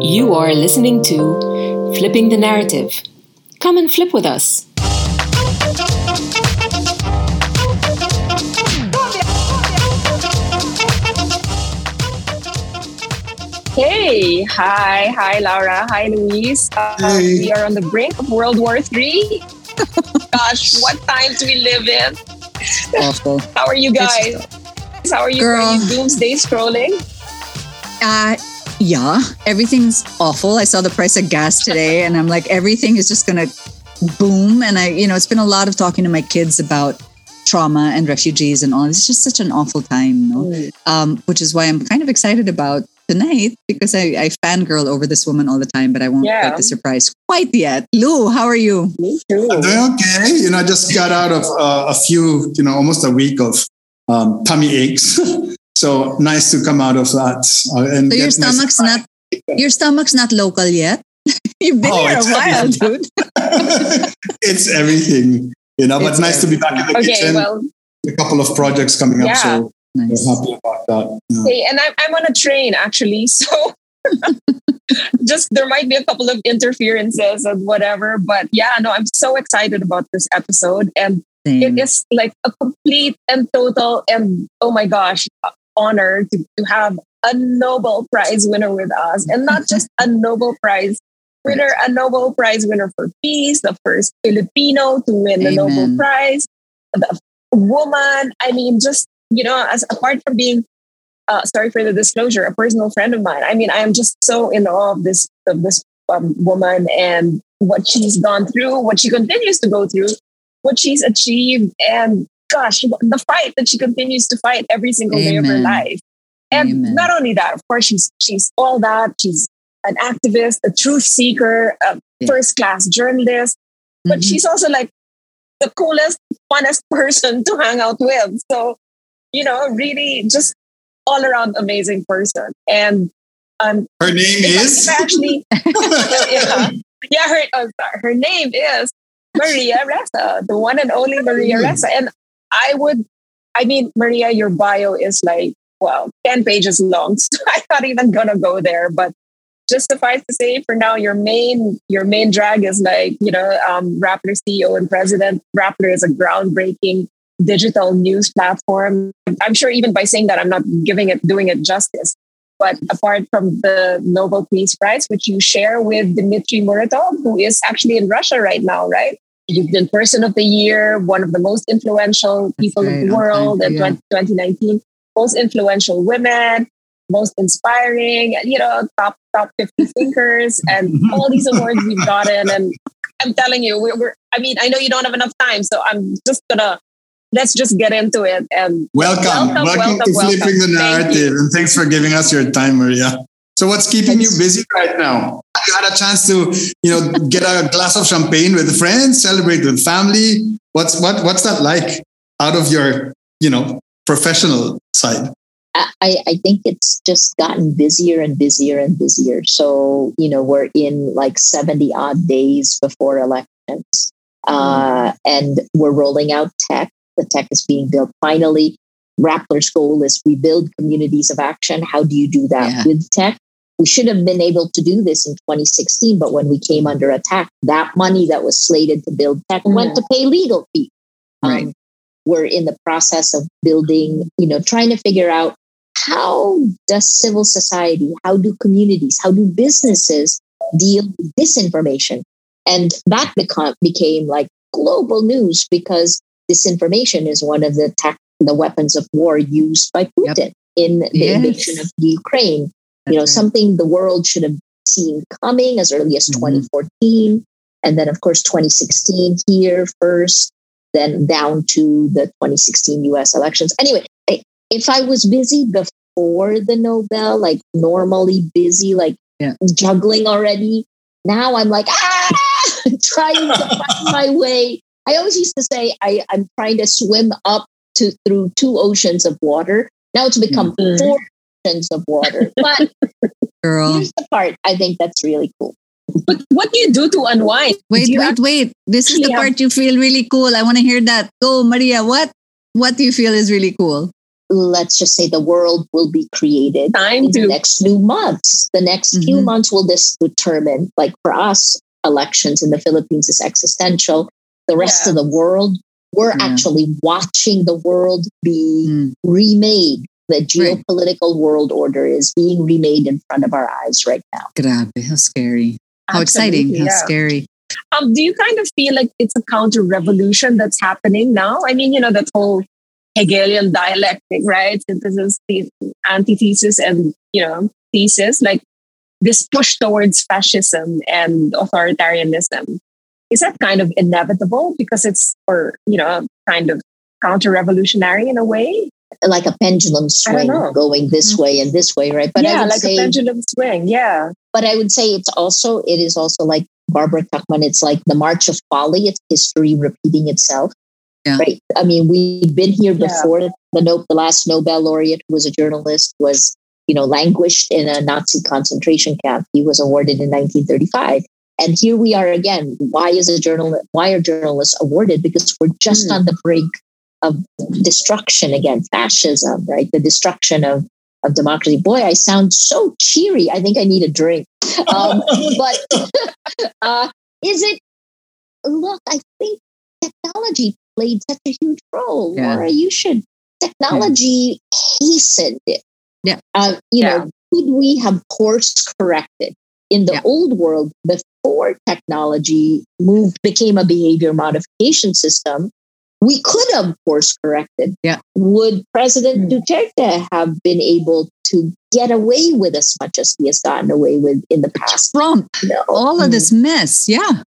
You are listening to Flipping the Narrative. Come and flip with us. Hey, hi, hi, Laura, hi, Louise. Uh, Hey. We are on the brink of World War III. Gosh, what times we live in. Awful. How are you guys? How are you? Girl. Are you doomsday scrolling? Uh, yeah, everything's awful. I saw the price of gas today and I'm like, everything is just going to boom. And I, you know, it's been a lot of talking to my kids about trauma and refugees and all. It's just such an awful time, you know? um, which is why I'm kind of excited about tonight because I, I fangirl over this woman all the time, but I won't Yeah. quite the surprise quite yet. Lou, how are you? Me too. I'm doing okay. You know, I just got out of uh, a few, you know, almost a week of um, tummy aches. so nice to come out of that. Uh, and So your stomach's not your stomach's not local yet. You've been Oh, here a it's while, everything. dude. it's everything, you know, but It's nice to be back in the Okay, kitchen. well, a couple of projects coming up. Yeah. So Nice. we're happy about that. Yeah. hey, and I'm, I'm on a train actually, so just there might be a couple of interferences and whatever, but yeah, no, I'm so excited about this episode, and Same. it is like a complete and total and oh my gosh honor to, to have a nobel prize winner with us. And not just a nobel prize winner a nobel prize winner for peace the first filipino to win the nobel prize the woman. I mean just you know as apart from being uh, sorry for the disclosure a personal friend of mine. I mean i am just so in awe of this of this um, woman and what she's gone through what she continues to go through what she's achieved and gosh the fight that she continues to fight every single day of her life and Amen. not only that of course she's she's all that she's an activist a truth seeker a Yeah. first class journalist but Mhm. she's also like the coolest funnest person to hang out with so you know really just all around amazing person and um Her name is. if I actually yeah, yeah her, oh, sorry. her name is Maria Ressa, the one and only Maria Mm. Ressa. And I would, I mean, Maria, your bio is like, well, 10 pages long. So I'm not even gonna go there. But just suffice to say, for now, your main your main drag is like, you know, um, Rappler CEO and president. Rappler is a groundbreaking digital news platform. I'm sure even by saying that, I'm not giving it doing it justice. But apart from the Nobel Peace Prize, which you share with Dmitry Muratov, who is actually in Russia right now, right? You've been Person of the Year, one of the most influential people in the world in yeah. 2019, most influential women, most inspiring, you know, top top 50 thinkers, and all these awards we've gotten. And I'm telling you, we're, we're I mean, I know you don't have enough time, so I'm just gonna let's just get into it and Welcome. Welcome, Welcome, welcome, to welcome. Flipping the Thank Narrative. And thanks for giving us your time, Maria. So what's keeping you busy right now? You had a chance to, you know, get a glass of champagne with friends, celebrate with family. What's what what's that like out of your, you know, professional side? I, I think it's just gotten busier and busier and busier. So, you know, we're in like 70 odd days before elections. Uh, and we're rolling out tech. The tech is being built. Finally, Rappler's goal is we build communities of action. How do you do that Yeah. with tech? We should have been able to do this in 2016, but when we came under attack, that money that was slated to build tech went to pay legal fees. Um, Right. we're in the process of building, you know, trying to figure out how does civil society, how do communities, how do businesses deal with disinformation? And that become, became like global news because disinformation is one of the the weapons of war used by Yep. Putin in the Yes. invasion of Ukraine. You know, right. something the world should have seen coming as early as Mhm. 2014. And then, of course, 2016 here first, then down to the 2016 US elections. Anyway, I- if I was busy before the Nobel, like normally busy, like Yeah. juggling already, now I'm like, ah, trying to find my way. I always used to say I, I'm trying to swim up to through two oceans of water. Now it's become Mm. four of water. But Girl. here's the part I think that's really cool. But what do you do to unwind? Wait, Do you wait, wait. This is the actually part you feel really cool. I want to hear that. Go, Maria. What what do you feel is really cool? let's just say the world will be created Time in the next few months. The next few Mhm. months will this determine, like for us, elections in the Philippines is existential. The rest Yeah. of the world, we're Yeah. actually watching the world be Mm. remade. The geopolitical world order is being remade in front of our eyes right now. Grabe, how scary. How exciting. How yeah. scary. Um, do you kind of feel like it's a counter revolution that's happening now? I mean, you know, that whole Hegelian dialectic, right? Synthesis, the antithesis, and you know, thesis, like this push towards fascism and authoritarianism. Is that kind of inevitable because it's, or you know, kind of counter revolutionary in a way? Like a pendulum swing going this Mm-hmm. way and this way, right? But I yeah, would like say a pendulum swing. Yeah, but I would say it's also it is also like Barbara Tuchman. It's like the March of Folly. It's history repeating itself. Yeah. Right. I mean, we've been here Yeah. before. The no, the last Nobel laureate who was a journalist was you know languished in a Nazi concentration camp. He was awarded in 1935. And here we are again. Why is a journal? Why are journalists awarded? Because we're just Hmm. on the brink of destruction again, fascism, right? The destruction of of democracy. Boy, I sound so cheery. I think I need a drink. Um, but uh, is it? Look, I think technology played such a huge role. Yeah. Laura, you should. Technology hastened it. Yeah. Uh, you Yeah. know, could we have course corrected in the Yeah. old world before technology moved became a behavior modification system? We could have course corrected. Yeah. Would President Hmm. Duterte have been able to get away with as much as he has gotten away with in the past? Trump, No. all of this mess. Yeah.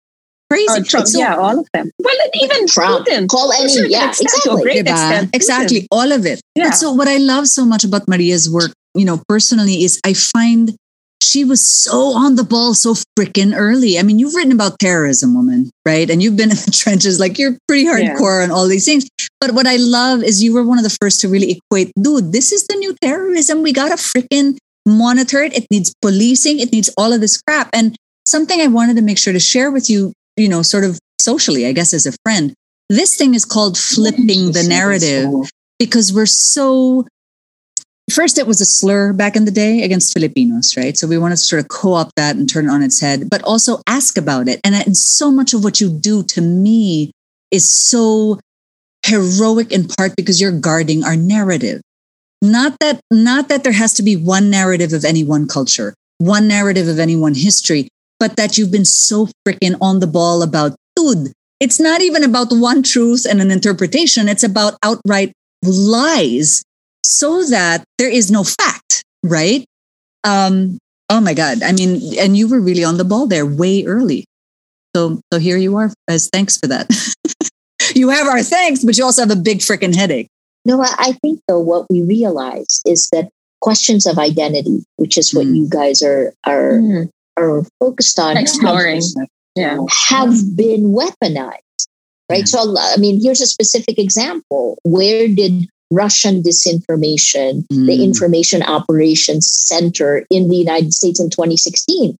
Crazy. Oh, Trump, So- yeah, all of them. Well, and even Trump. Putin. Call any, certain yeah, extent, exactly. extent, Exactly. All of it. Yeah. But so what I love so much about Maria's work, you know, personally is I find she was so on the ball so freaking early. I mean, you've written about terrorism, woman, right? And you've been in the trenches, like you're pretty Yeah. hardcore on all these things. But what I love is you were one of the first to really equate, dude, this is the new terrorism. We gotta freaking monitor it. It needs policing, it needs all of this crap. And something I wanted to make sure to share with you, you know, sort of socially, I guess, as a friend. This thing is called flipping the narrative because we're so first it was a slur back in the day against filipinos right? So we want to sort of co-opt that and turn it on its head but also ask about it. And, uh, and so much of what you do to me is so heroic in part because you're guarding our narrative. Not that not that there has to be one narrative of any one culture one narrative of any one history but that you've been so freaking on the ball about dude it's not even about one truth and an interpretation. It's about outright lies so that there is no fact, right? Um, oh my God. I mean, and you were really on the ball there way early. So so here you are as thanks for that. you have our thanks, but you also have a big freaking headache. No, I I think though what we realize is that questions of identity, which is what Mm. you guys are are Mhm. are focused on, Exploring. Yeah. have been weaponized, right? So, I mean, here's a specific example. Where did Russian disinformation, the Mm. Information Operations Center in the United States in 2016,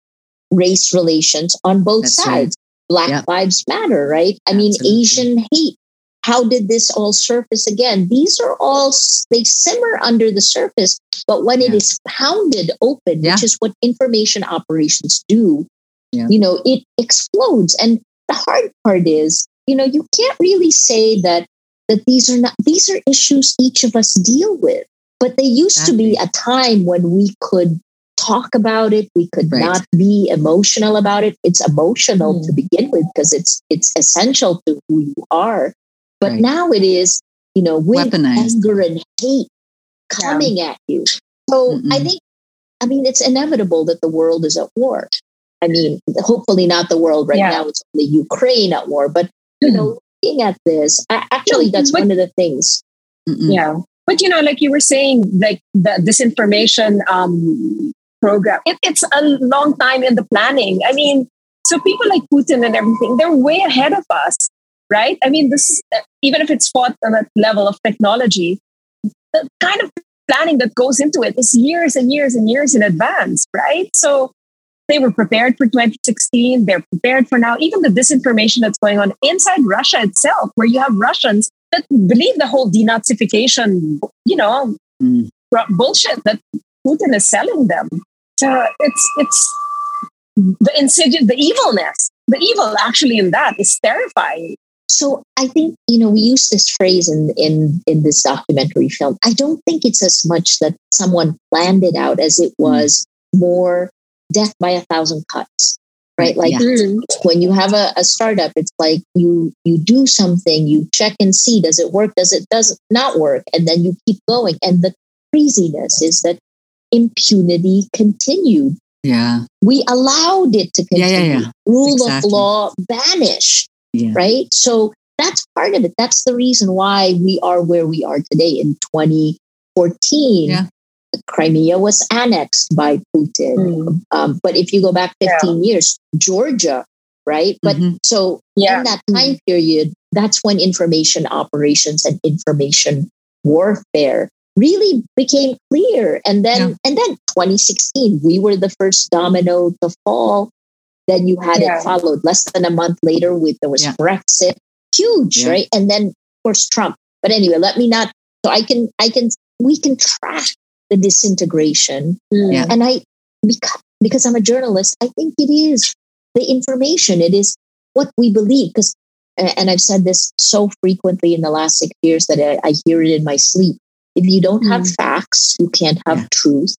race relations on both That's right. sides? Black Yeah. Lives Matter, right? I mean, Asian hate. How did this all surface again? These are all, they simmer under the surface, but when it Yeah. is pounded open, Yeah. which is what information operations do, Yeah. you know, it explodes. And the hard part is, you know, you can't really say that that these are not these are issues each of us deal with. But they used to be a time when we could talk about it, we could Right. not be emotional about it. It's emotional Hmm. to begin with because it's it's essential to who you are. But Right. now it is, you know, with Weaponized. anger and hate coming at you. So I Mm-mm. think, I mean, it's inevitable that the world is at war. I mean, hopefully not the world right Yeah. now. It's only Ukraine at war. But, you know, looking at this, a- actually, that's but- one of the things. Mm-mm. Yeah. But you know, like you were saying, like the disinformation um, program, it, it's a long time in the planning. I mean, so people like Putin and everything, they're way ahead of us, right? I mean, this even if it's fought on a level of technology, the kind of planning that goes into it is years and years and years in advance, right? So they were prepared for 2016. They're prepared for now. Even the disinformation that's going on inside Russia itself, where you have Russians that believe the whole denazification, you know, Mm. bullshit that Putin is selling them. So it's it's the insidious, the evilness, the evil actually in that is terrifying. So I think you know we use this phrase in in in this documentary film. I don't think it's as much that someone planned it out as it was more death by a thousand cuts right like Yeah. when you have a, a startup it's like you you do something you check and see does it work does it does not work and then you keep going and the craziness is that impunity continued Yeah. we allowed it to continue yeah, yeah. rule Exactly. of law vanished right so that's part of it that's the reason why we are where we are today in 2014 Yeah. Crimea was annexed by putin Mm. um, but if you go back 15 years georgia right but Mhm. so Yeah. in that time period that's when information operations and information warfare really became clear and then Yeah. and then 2016 we were the first domino to fall then you had Yeah. it followed less than a month later with there was Yeah. brexit huge Yeah. right and then of course trump but anyway let me not so i can i can we can track the disintegration Mm. Yeah. and I, because, because I'm a journalist, I think it is the information. It is what we believe. Because, and I've said this so frequently in the last six years that I, I hear it in my sleep. If you don't have facts, you can't have Yeah. truth.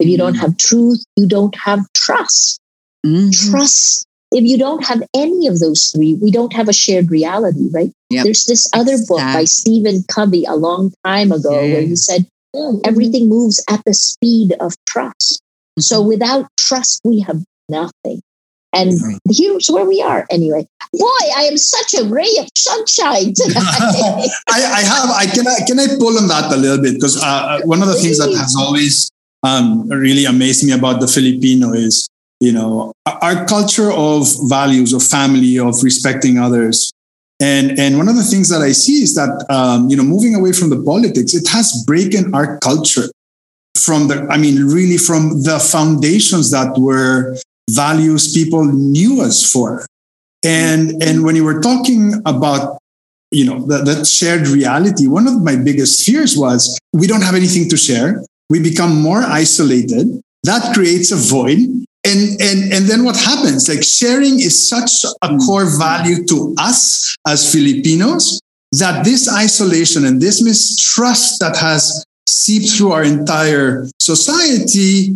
If you don't Mhm. have truth, you don't have trust. Mhm. Trust. If you don't have any of those three, we don't have a shared reality, right? Yep. There's this other book by Stephen Covey a long time ago Yeah. where he said Mm. everything moves at the speed of trust. So Mm-hmm. without trust, we have nothing. And Right. here's where we are anyway. Boy, I am such a ray of sunshine tonight. I, I have. I can. I, can I pull on that a little bit because uh, one of the things that has always um, really amazed me about the Filipino is, you know, our culture of values, of family, of respecting others, and and one of the things that I see is that um, you know, moving away from the politics, it has broken our culture from the. I mean, really from the foundations that were values people knew us for, and and when you were talking about you know that, that shared reality one of my biggest fears was we don't have anything to share. We become more isolated. That creates a void and and and then what happens like sharing is such a core value to us as filipinos that this isolation and this mistrust that has seeped through our entire society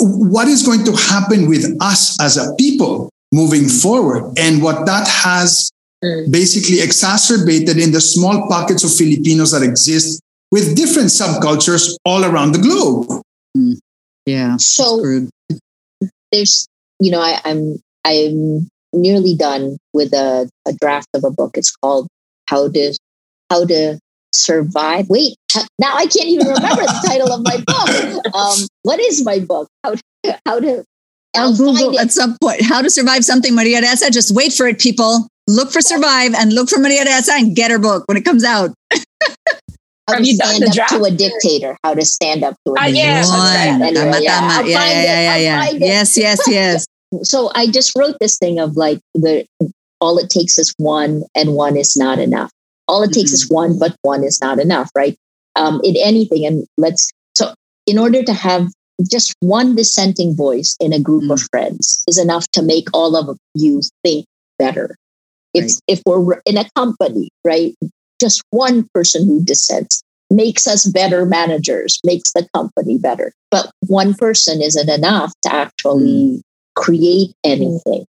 what is going to happen with us as a people moving forward and what that has Mm. basically exacerbated in the small pockets of Filipinos that exist with different subcultures all around the globe. Yeah. so Screwed. There's, you know, I, I'm I'm nearly done with a, a draft of a book. It's called How to How to Survive. Wait, now I can't even remember the title of my book. Um, what is my book? How to How to I'll I'll Google at some point how to survive something, Maria Ressa. Just wait for it, people. Look for survive and look for Maria Ressa and get her book when it comes out. how Have to you stand the up draft? to a dictator. How to stand up to a Ah, dictator. yes, that's right. One. Anyway, Tama, yeah, tama. Yeah, yeah, yeah, yeah, yeah. Yes, yes, yes. so I just wrote this thing of like the all it takes is one and one is not enough. All it takes is one, but one is not enough, right? Um, in anything, and let's so in order to have just one dissenting voice in a group of friends is enough to make all of you think better. If Right. if we're in a company, right, just one person who dissents makes us better managers, makes the company better. But one person isn't enough to actually hmm. create anything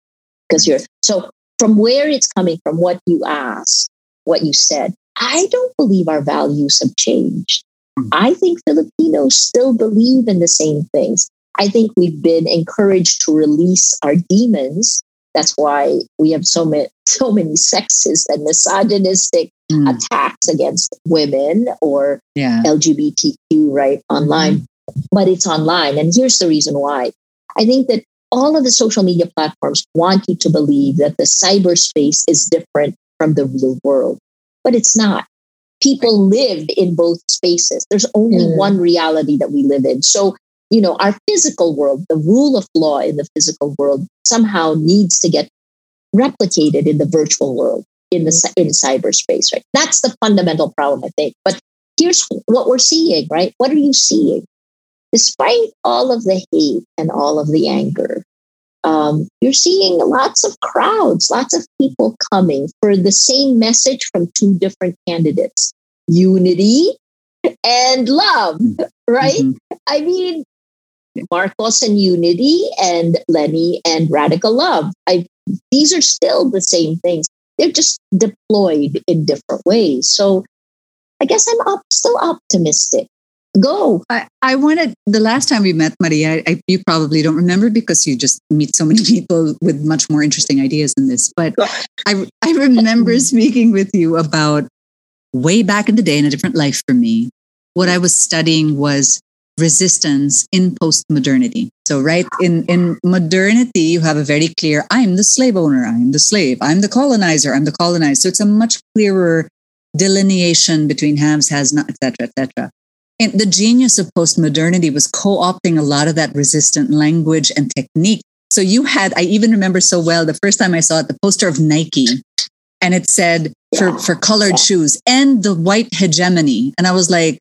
because you're so from where it's coming from, what you asked, what you said. I don't believe our values have changed. Hmm. I think Filipinos still believe in the same things. I think we've been encouraged to release our demons. That's why we have so many, so many sexist and misogynistic Mm, attacks against women or yeah. LGBTQ right online, but it's online. And here's the reason why. I think that all of the social media platforms want you to believe that the cyberspace is different from the real world, but it's not. People live in both spaces. There's only Mm. one reality that we live in. So, you know, our physical world, the rule of law in the physical world somehow needs to get replicated in the virtual world in the in cyberspace right that's the fundamental problem i think but here's what we're seeing, right? What are you seeing? Despite all of the hate and all of the anger, um, you're seeing lots of crowds, lots of people coming for the same message from two different candidates unity and love, right? Mm-hmm. I mean, Marcos and unity and Leni and radical love. I, these are still the same things. They're just deployed in different ways. So I guess I'm up, still optimistic. Go. I, I wanted the last time we met, Maria. I, you probably don't remember because you just meet so many people with much more interesting ideas than this. But I, I remember speaking with you about way back in the day in a different life for me. What I was studying was resistance in post-modernity. So right in, in modernity, you have a very clear, I'm the slave owner, I'm the slave, I'm the colonizer, I'm the colonized. So it's a much clearer delineation between haves, has not, etc., etc. And the genius of post-modernity was co-opting a lot of that resistant language and technique. So you had, I even remember so well the first time I saw it, the poster of Nike. And it said for, for colored shoes and the white hegemony. And I was like,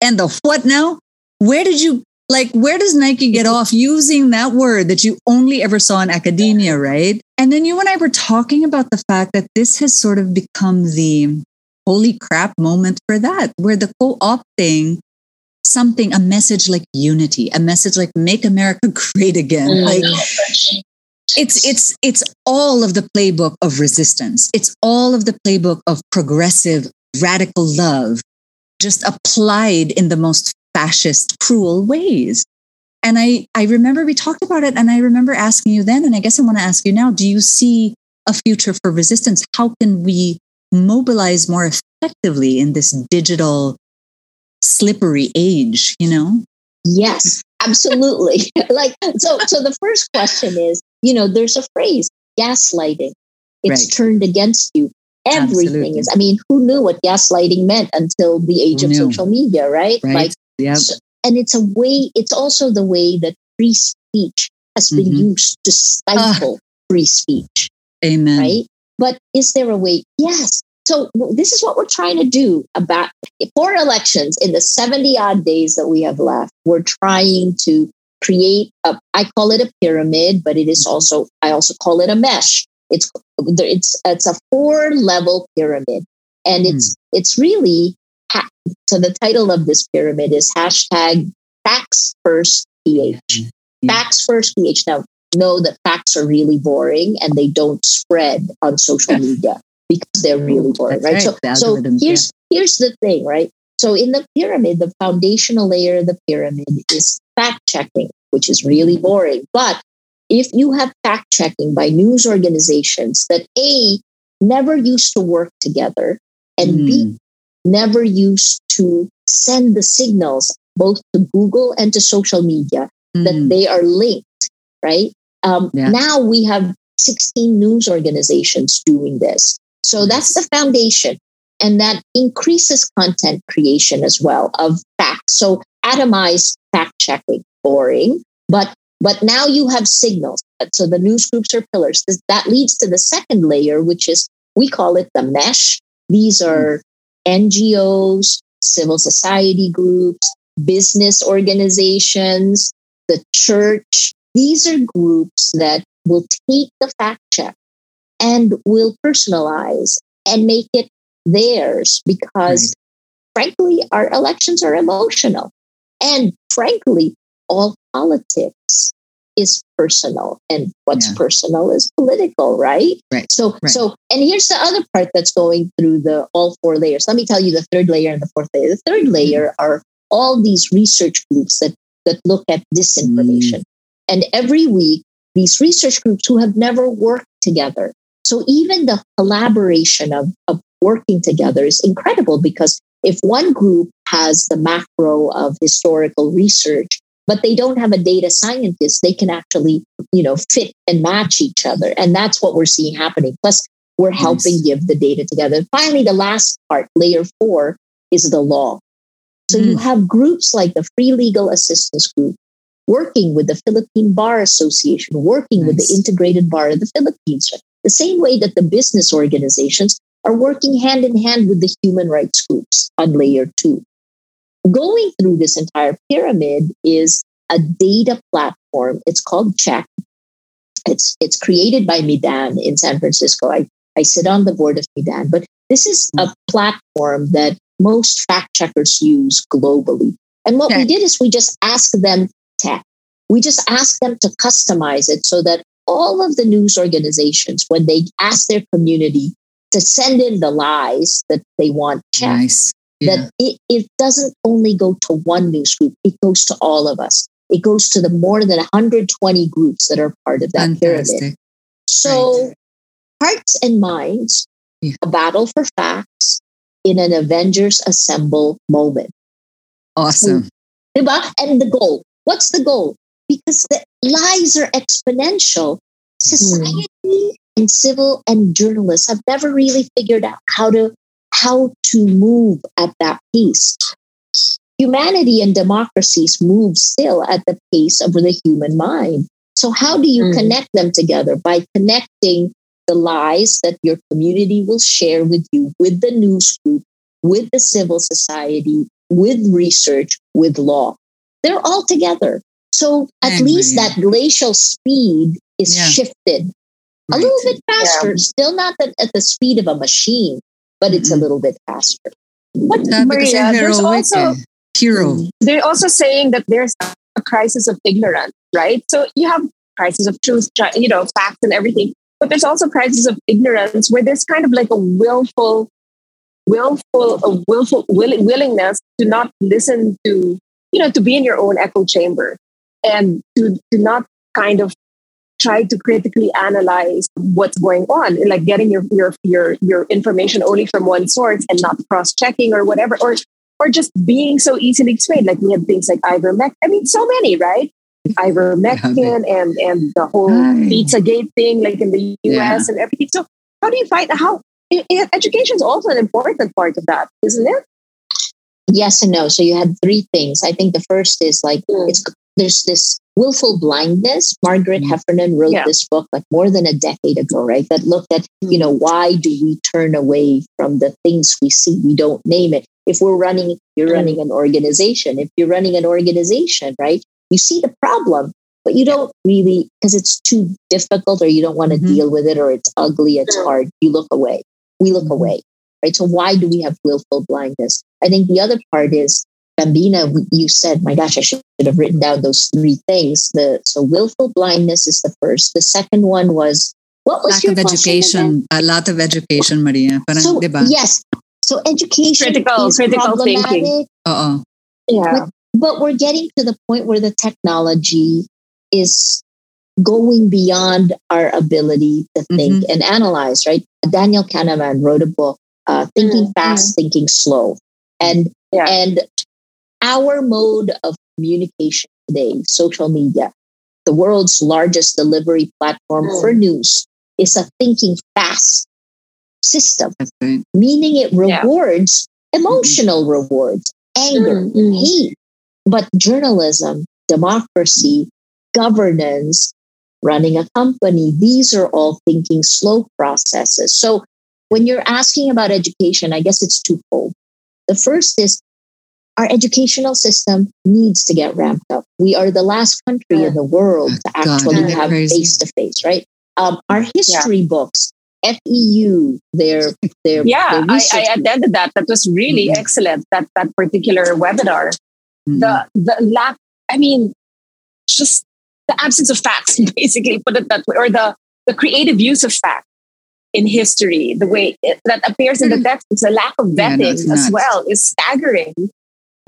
and the what now? Where did you like where does Nike get off using that word that you only ever saw in academia, right? And then you and I were talking about the fact that this has sort of become the holy crap moment for that, where the co-opting something, a message like unity, a message like make America great again. Mm. Like it's it's it's all of the playbook of resistance. It's all of the playbook of progressive radical love just applied in the most fascist, cruel ways. And I, I remember we talked about it, and I remember asking you then, and I guess I want to ask you now do you see a future for resistance? How can we mobilize more effectively in this digital, slippery age, you know? Yes, absolutely. like, so, so the first question is you know, there's a phrase gaslighting. It's right. turned against you everything Absolutely. is. I mean, who knew what gaslighting meant until the age of social media, right? right. Like, yep. So, and it's a way. It's also the way that free speech has been mm-hmm. used to stifle ah. free speech. Amen. Right. But is there a way? Yes. So this is what we're trying to do about for elections in the 70 odd days that we have left. We're trying to create a, I call it a pyramid, but it is mm-hmm. also, I also call it a mesh it's it's it's a four level pyramid, and it's mm. it's really so the title of this pyramid is hashtag facts first ph. Mm. Facts first ph. Now know that facts are really boring and they don't spread on social media because they're really boring, right? right? So so here's yeah. here's the thing, right? So in the pyramid, the foundational layer of the pyramid is fact checking, which is really boring, but if you have fact checking by news organizations that A, never used to work together, and mm. B, hmm. never used to send the signals both to Google and to social media mm. that hmm. they are linked, right? Um, yeah. Now we have 16 news organizations doing this. So that's the foundation. And that increases content creation as well of facts. So atomized fact checking, boring, but but now you have signals. So the news groups are pillars. That leads to the second layer, which is we call it the mesh. These hmm. are NGOs, civil society groups, business organizations, the church. These are groups that will take the fact check and will personalize and make it theirs because, right. frankly, our elections are emotional. And frankly, all politics is personal and what's yeah. personal is political right right so right. so and here's the other part that's going through the all four layers let me tell you the third layer and the fourth layer the third mm-hmm. layer are all these research groups that that look at disinformation mm-hmm. and every week these research groups who have never worked together so even the collaboration of, of working together is incredible because if one group has the macro of historical research but they don't have a data scientist they can actually you know fit and match each other and that's what we're seeing happening plus we're nice. helping give the data together finally the last part layer four is the law so mm. you have groups like the free legal assistance group working with the philippine bar association working nice. with the integrated bar of the philippines the same way that the business organizations are working hand in hand with the human rights groups on layer two. Going through this entire pyramid is a data platform. It's called Check. It's it's created by Meedan in San Francisco. I, I sit on the board of Meedan, but this is a mm. platform that most fact checkers use globally. And what we did is we just asked them tech. We just asked them to customize it so that all of the news organizations, when they ask their community to send in the lies that they want checked, nice. Yeah. that it, it doesn't only go to one news group, it goes to all of us. It goes to the more than 120 groups that are part of that Fantastic. pyramid. So, right. hearts and minds, yeah. a battle for facts in an Avengers Assemble moment. Awesome. And the goal. What's the goal? Because the lies are exponential. Society mm. and civil and journalists have never really figured out how to how to move at that pace humanity and democracies move still at the pace of the human mind. So, how do you mm. connect them together? By connecting the lies that your community will share with you, with the news group, with the civil society, with research, with law. They're all together. So, at least that glacial speed is yeah. shifted right. a little bit faster, yeah. still not at the speed of a machine, but it's mm-hmm. a little bit faster. But Maria, there's also hero. They're also saying that there's a crisis of ignorance, right? So you have crisis of truth, you know, facts and everything, but there's also crisis of ignorance where there's kind of like a willful, willful, a willful will, willingness to not listen to, you know, to be in your own echo chamber and to, to not kind of try to critically analyze what's going on like getting your your your your information only from one source and not cross checking or whatever or or just being so easily explained. Like we have things like ivermectin. I mean, so many, right? Ivermectin and and the whole pizza gate thing, like in the US yeah. and everything. So how do you find how education is also an important part of that, isn't it? Yes and no. So you had three things. I think the first is like mm. it's there's this willful blindness. Margaret mm. Heffernan wrote yeah. this book like more than a decade ago, right? That looked at, mm. you know, why do we turn away from the things we see? We don't name it if we're running you're running mm. an organization if you're running an organization right you see the problem but you don't really because it's too difficult or you don't want to mm-hmm. deal with it or it's ugly it's hard you look away we look mm-hmm. away right so why do we have willful blindness i think the other part is Bambina, you said, my gosh, I should have written down those three things. The so willful blindness is the first. The second one was what was lack your of education? Again? A lot of education, Maria. Parang, so, yes, so education critical, is critical thinking. Uh-uh. Yeah. But, but we're getting to the point where the technology is going beyond our ability to think mm-hmm. and analyze, right? Daniel Kahneman wrote a book, uh, Thinking mm-hmm. Fast, Thinking Slow. And yeah. and our mode of communication today, social media, the world's largest delivery platform mm. for news, is a thinking fast system, right. meaning it rewards yeah. emotional mm-hmm. rewards, anger, mm-hmm. hate. But journalism, democracy, governance, running a company, these are all thinking slow processes. So when you're asking about education, I guess it's twofold. The first is our educational system needs to get ramped up. We are the last country in the world to actually God, have face to face, right? Um, our history yeah. books FEU, their their yeah, their I, I, attended that. That was really mm-hmm. excellent. That that particular webinar. Mm-hmm. The the lack. I mean, just the absence of facts, basically, put it that way, or the the creative use of facts in history, the way it, that appears in the mm-hmm. text, it's a lack of vetting yeah, as well is staggering.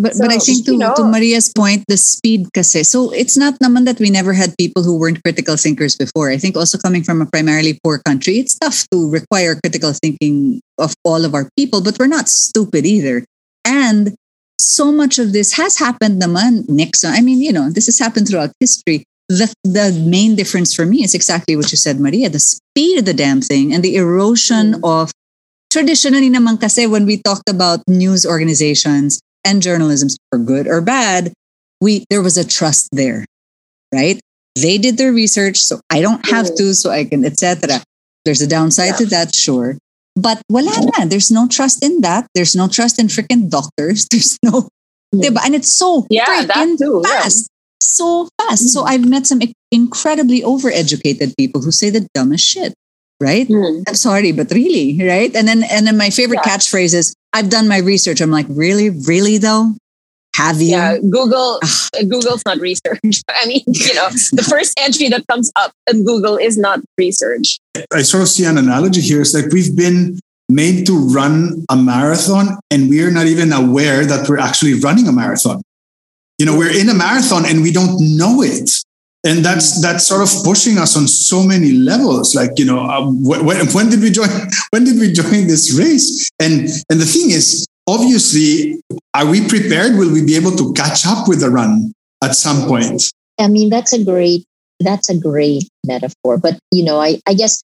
But so, but I think to, you know, to Maria's point, the speed kasi. So it's not naman that we never had people who weren't critical thinkers before. I think also coming from a primarily poor country, it's tough to require critical thinking of all of our people, but we're not stupid either. And so much of this has happened naman, Nixon. I mean, you know, this has happened throughout history. The, the main difference for me is exactly what you said, Maria, the speed of the damn thing and the erosion mm. of traditionally naman kasi when we talked about news organizations, and journalism for good or bad, we there was a trust there, right? They did their research, so I don't have mm. to, so I can, etc. There's a downside yeah. to that, sure. But wala na. There's no trust in that. There's no trust in freaking doctors. There's no, mm. diba? And it's so Yeah, freaking too, yeah. fast. So fast. So mm. I've met some incredibly overeducated people who say the dumbest shit. Right? Mm. I'm sorry, but really, right? And then and then my favorite Yeah. catchphrase is I've done my research. I'm like, really, really though? Have you? Yeah, Google. Google's not research. I mean, you know, the first entry that comes up in Google is not research. I sort of see an analogy here. It's like we've been made to run a marathon and we're not even aware that we're actually running a marathon. You know, we're in a marathon and we don't know it. And that's that's sort of pushing us on so many levels. Like you know, uh, when, when did we join? When did we join this race? And and the thing is, obviously, are we prepared? Will we be able to catch up with the run at some point? I mean, that's a great that's a great metaphor. But you know, I, I guess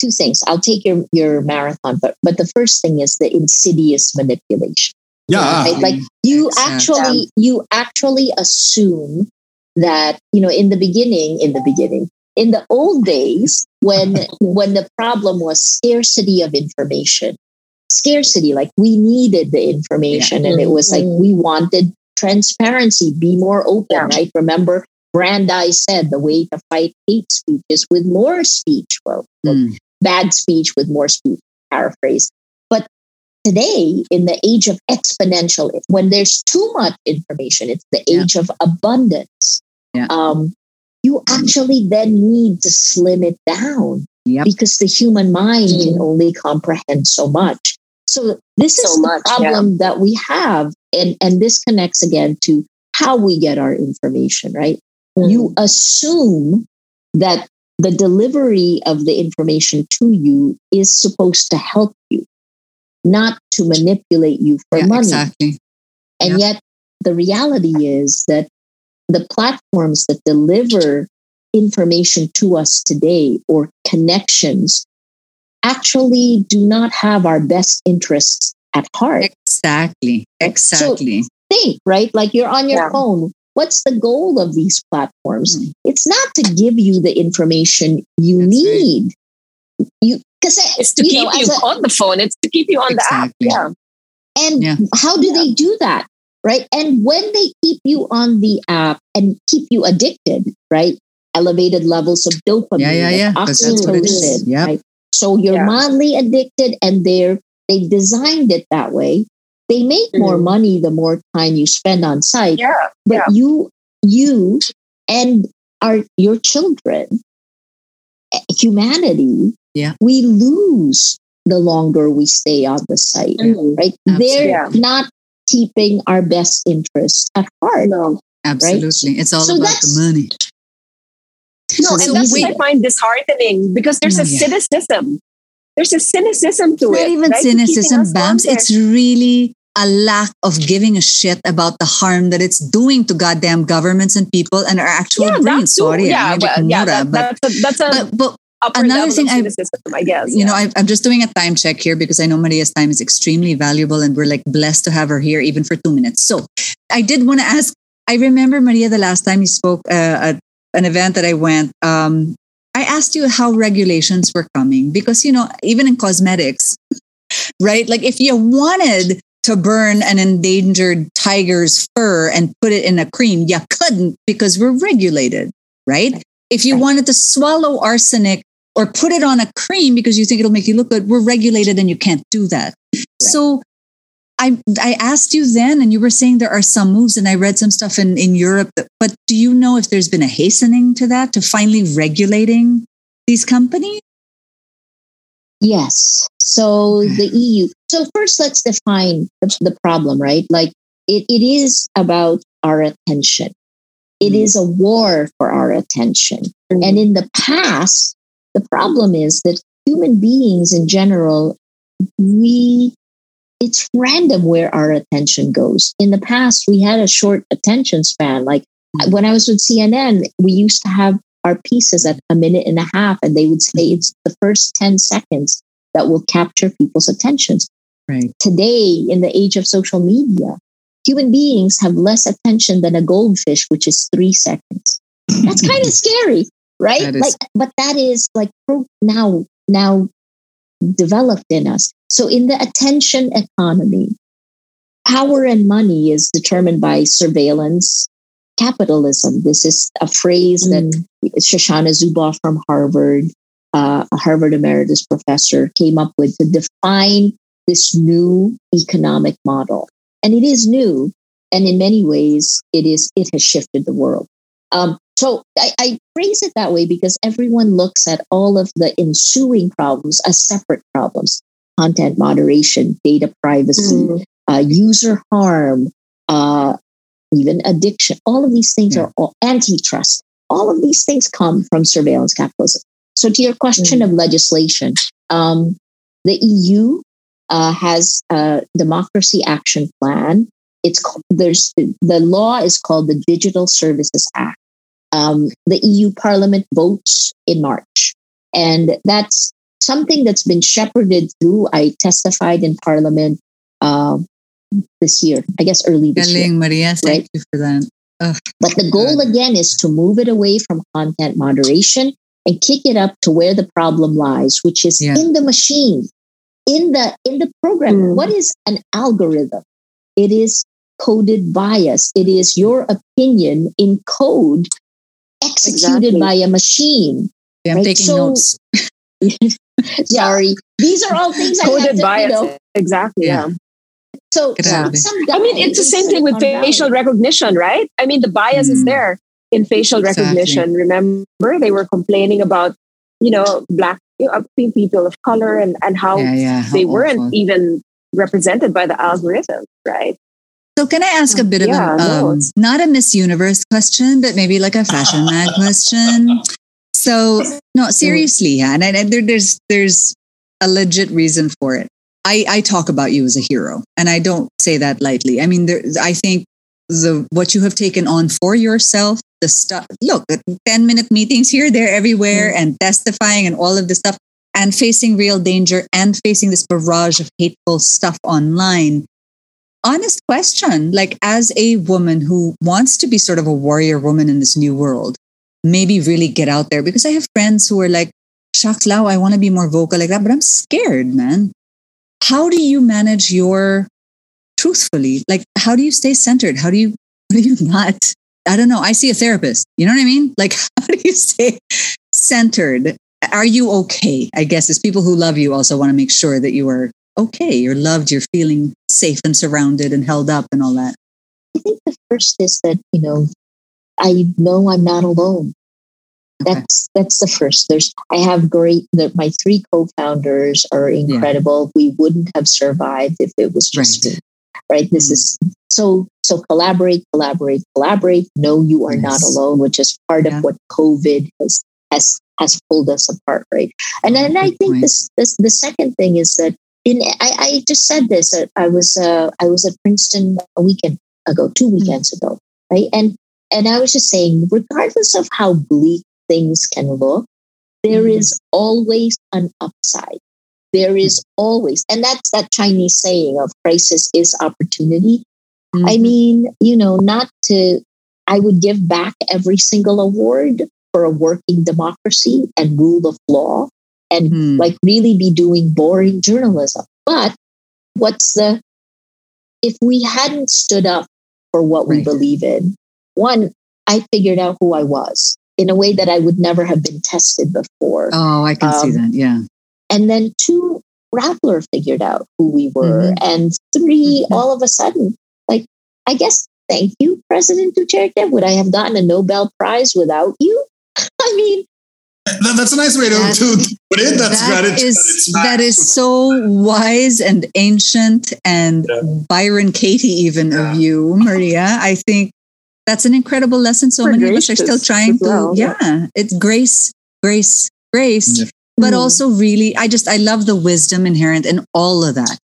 two things. I'll take your your marathon, but but the first thing is the insidious manipulation. Yeah, Right? Like you actually you actually assume that, you know, in the beginning, in the beginning, in the old days, when when the problem was scarcity of information, scarcity, like we needed the information and it was like we wanted transparency, be more open, Yeah. right? Remember Brandeis said the way to fight hate speech is with more speech. Well, Mm. bad speech with more speech, paraphrase. But today, in the age of exponential, when there's too much information, it's the Yeah. age of abundance. Yeah. Um, you actually then need to slim it down Yep. because the human mind can only comprehend so much. So this So is the much, problem that we have, and and this connects again to how we get our information. Right? You assume that the delivery of the information to you is supposed to help you, not to manipulate you for Yeah, money. exactly. And yet, the reality is that the platforms that deliver information to us today or connections actually do not have our best interests at heart. Exactly. Exactly. Think, right? Like you're on your Yeah. phone. What's the goal of these platforms? Mm. It's not to give you the information you That's right. need. You because It's to you keep know, you a- on the phone. It's to keep you on Exactly. the app. Yeah. And Yeah. how do they do that? Right. And when they keep you on the app and keep you addicted, right? Elevated levels of dopamine, Yeah, yeah, and yeah, 'cause that's what it is. oxytocin, Yep. right? So you're Yeah. mildly addicted and they're they designed it that way. They make more Mhm. money the more time you spend on site. Yeah. Yeah. But yeah. you you and our your children, eh, humanity, Yeah. we lose the longer we stay on the site Mhm. right? Absolutely. They're Yeah. not keeping our best interests at heart. No. Absolutely. It's all So about the money. No, So and that's wait- what I find disheartening because there's No, a yeah. cynicism. There's a cynicism to It's it. not even right? Cynicism, Bams. It's really a lack of giving a shit about the harm that it's doing to goddamn governments and people and our actual yeah, brains. Sorry, yeah, well, yeah, that, but, that's a, that's a but, but another thing I- I guess. you know, yeah. I, I'm just doing a time check here because I know Maria's time is extremely valuable and we're like blessed to have her here even for two minutes. So I did want to ask, I remember Maria the last time you spoke uh, at an event that I went, um, I asked you how regulations were coming because, you know, even in cosmetics, right? Like if you wanted to burn an endangered tiger's fur and put it in a cream, you couldn't because we're regulated, right? If you Right. wanted to swallow arsenic or put it on a cream because you think it'll make you look good, we're regulated and you can't do that. So I I asked you then, and you were saying there are some moves, and I read some stuff in, in Europe. That, but do you know if there's been a hastening to that, to finally regulating these companies? Yes. So Okay. the EU. So first, let's define the, the problem, right? Like it, it is about our attention. It Mm. is a war for our attention. And in the past, the problem is that human beings in general, we it's random where our attention goes. In the past, we had a short attention span. Like when I was with CNN, we used to have our pieces at a minute and a half, and they would say it's the first 10 seconds that will capture people's attentions. Right. Today, in the age of social media, human beings have less attention than a goldfish, which is three seconds. That's kind of scary, right? Is- Like, but that is like now, now developed in us. So in the attention economy, power and money is determined by surveillance capitalism. This is a phrase mm. that Shoshana Zuboff from Harvard, uh, a Harvard emeritus professor, came up with to define this new economic model. And it is new, and in many ways, it is it has shifted the world. Um, so I, I phrase it that way because everyone looks at all of the ensuing problems as separate problems: content moderation, data privacy, mm. uh, user harm, uh, even addiction. All of these things yeah. are all antitrust. All of these things come from surveillance capitalism. So, to your question mm. of legislation, um, the EU uh, has a democracy action plan. It's there's the law is called the Digital Services Act. Um, the EU Parliament votes in March, and that's something that's been shepherded through. I testified in Parliament uh, this year, I guess early this Galing, year. Maria, thank right? you for that. Ugh, but the goal God. again is to move it away from content moderation and kick it up to where the problem lies, which is yeah. in the machine, in the in the program. Mm. What is an algorithm? It is coded bias. It is your opinion in code executed exactly. by a machine. Yeah, I'm right? taking so, notes. sorry, these are all things coded to, bias. You know, exactly. yeah. yeah. So, some, some I mean, it's the same thing with facial recognition, right? I mean, the bias mm. is there in facial exactly. recognition. Remember, they were complaining about, you know, black you know, people of color and, and how, yeah, yeah, they awful. weren't even represented by the algorithm, right? So can I ask a bit of yeah, a, um, no, not a Miss Universe question, but maybe like a fashion mag question? So no, seriously, yeah, and, there, there's there's a legit reason for it. I, I talk about you as a hero, and I don't say that lightly. I mean, there, I think the what you have taken on for yourself, the stuff. Look, ten minute meetings here, there, everywhere, mm-hmm. and testifying and all of this stuff, and facing real danger and facing this barrage of hateful stuff online. Honest question, like as a woman who wants to be sort of a warrior woman in this new world, maybe really get out there because I have friends who are like, Shucks, Lau, I want to be more vocal like that, but I'm scared, man how do you manage your truthfully? Like, how do you stay centered? How do you, how do you not? I don't know. I see a therapist. You know what I mean? Like, how do you stay centered? Are you okay? I guess as people who love you also want to make sure that you are okay. You're loved. You're feeling safe and surrounded and held up and all that. I think the first is that, you know, I know I'm not alone. That's that's the first. There's I have great that my three co-founders are incredible. Yeah. We wouldn't have survived if it was just right. me. Right. This mm. is so so collaborate, collaborate, collaborate. No, you are yes. not alone, which is part yeah. of what COVID has has has pulled us apart, right? And then I think this, this the second thing is that in I, I just said this. Uh, I was uh, I was at Princeton a weekend ago, two mm. weekends ago, right? And and I was just saying, regardless of how bleak things can look, there mm-hmm. is always an upside. There is always, and that's that Chinese saying of crisis is opportunity. Mm-hmm. I mean, you know, not to, I would give back every single award for a working democracy and rule of law and mm-hmm. like really be doing boring journalism. But what's the, if we hadn't stood up for what right. we believe in, one, I figured out who I was in a way that I would never have been tested before. Oh, I can um, see that. Yeah. And then two, Rappler figured out who we were. Mm-hmm. And 3 mm-hmm. all of a sudden, like, I guess, thank you, President Duterte. Would I have gotten a Nobel Prize without you? I mean, that's a nice way to, that, to put it. That's that gratitude. Is, that is so wise and ancient and yeah. Byron Katie even yeah. of you, Maria. I think that's an incredible lesson. So many of us are still trying well, to, yeah, yeah, it's grace, grace, grace. Yeah. But mm. also, really, I just, I love the wisdom inherent in all of that.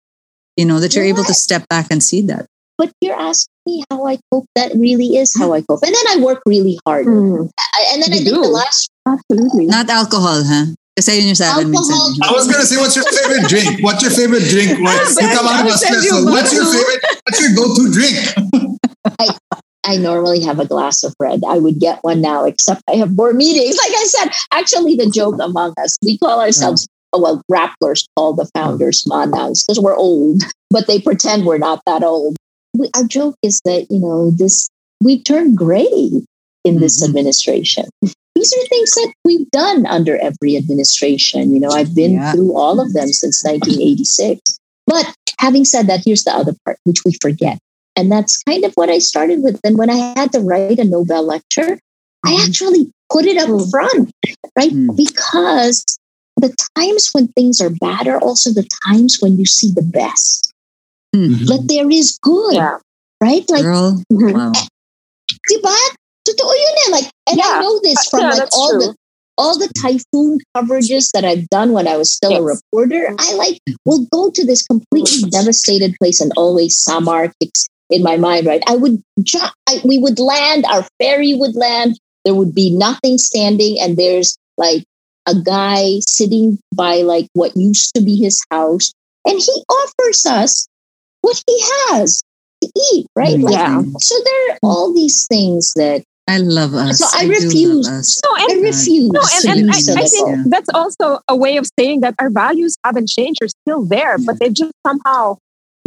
You know, that you're able to step back and see that. But you're asking me how I cope. That really is how I cope. And then I work really hard. Mm. and then you I think do. the last. Absolutely. Not alcohol, huh? Kasi yun yung sabi minsan. I was gonna say, what's your favorite drink? What's your favorite drink? What's, what's your favorite, what's your go-to drink? I, I normally have a glass of red. I would get one now, except I have more meetings. Like I said, actually, the joke among us, we call ourselves oh, well, Rapplers call the founders manangs because we're old, but they pretend we're not that old. We, our joke is that, you know, this, we've turned gray in this Mhm. administration. These are things that we've done under every administration. You know, I've been Yeah. through all of them since 1986. But having said that, here's the other part, which we forget. And that's kind of what I started with. And when I had to write a Nobel lecture, I Mhm. actually put it up front, right? Mm. Because the times when things are bad are also the times when you see the best. Mhm. That there is good, Yeah. right? Like, Girl, wow. diba? Totoo yun eh. Like, and I know this from Yeah, like all true. the all the typhoon coverages that I've done when I was still a reporter. I like will go to this completely devastated place and always Samar kicks in my mind. Right? I would I, we would land. Our ferry would land. There would be nothing standing, and there's like a guy sitting by like what used to be his house, and he offers us what he has to eat. Right? Like, Yeah. so there are all these things that I love us. So I do refuse. us. No, I refuse no, to and, and I, I think Yeah. that's also a way of saying that our values haven't changed; they're still there, but they've just somehow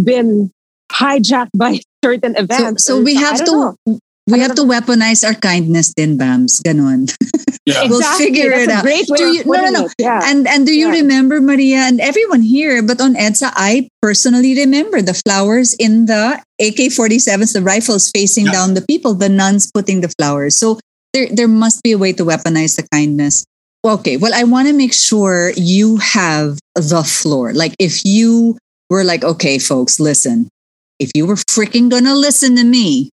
been hijacked by certain events. so or we have don't to know. We I have to weaponize our kindness din, Bams. Ganon. Yeah. We'll Exactly, figure that's it a out. Great way Do of you- no, no, no. Yeah. And and do you Yeah. remember Maria and everyone here, but on EDSA, I personally remember the flowers in the AK-47s, the rifles facing Yeah. down the people, the nuns putting the flowers. So there there must be a way to weaponize the kindness. Okay, well, I want to make sure you have the floor. Like if you were like, okay, folks, listen, if you were freaking gonna listen to me,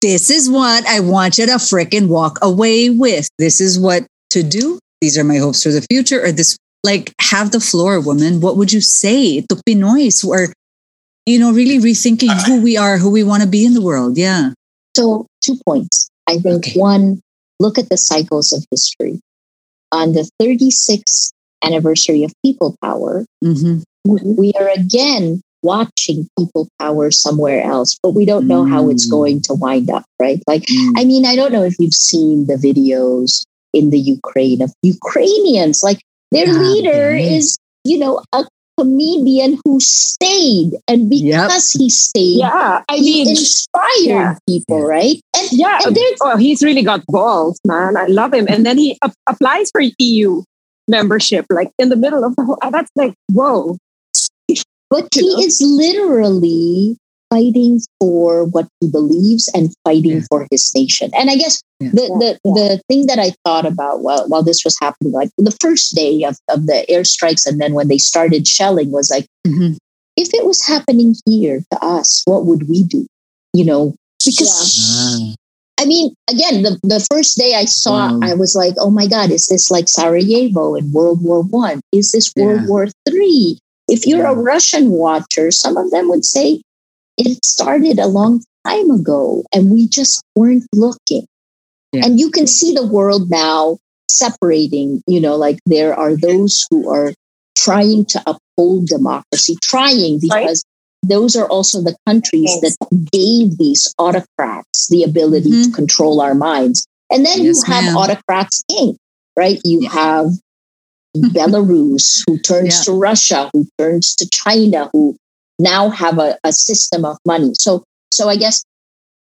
this is what I want you to freaking walk away with. This is what to do. These are my hopes for the future. Or this, like, have the floor, woman. What would you say to Pinoys who are, you know, really rethinking who we are, who we want to be in the world? Yeah. So, two points. I think Okay. one, look at the cycles of history. On the 36th anniversary of People Power, hmm we are again watching People Power somewhere else, but we don't know how it's Mm. going to wind up, right? Like, I mean, I don't know if you've seen the videos in the Ukraine of Ukrainians. Like their Yeah, leader yeah. is, you know, a comedian who stayed, and Yep. because he stayed, yeah, I he mean, inspired yeah. people, right? And yeah. and there's Oh, he's really got balls, man. I love him. And then he ap- applies for EU membership, like in the middle of the whole. That's like, whoa. But he know? is literally fighting for what he believes and fighting Yeah. for his nation. And I guess Yeah. the, the, Yeah. the thing that I thought about while, while this was happening, like the first day of, of the airstrikes and then when they started shelling was like, Mhm. if it was happening here to us, what would we do? You know, because I mean, again, the, the first day I saw, Wow. I was like, oh my God, is this like Sarajevo in World War One? Is this World Yeah. War Three? If you're a Russian watcher, some of them would say it started a long time ago and we just weren't looking. Yeah. And you can see the world now separating, you know, like there are those who are trying to uphold democracy, trying Right. because those are also the countries Yes. that gave these autocrats the ability to Mhm. control our minds. And then Yes, you have ma'am. autocrats Inc., right? You Yeah. have Belarus, who turns Yeah. to Russia, who turns to China, who now have a, a system of money. So, so I guess,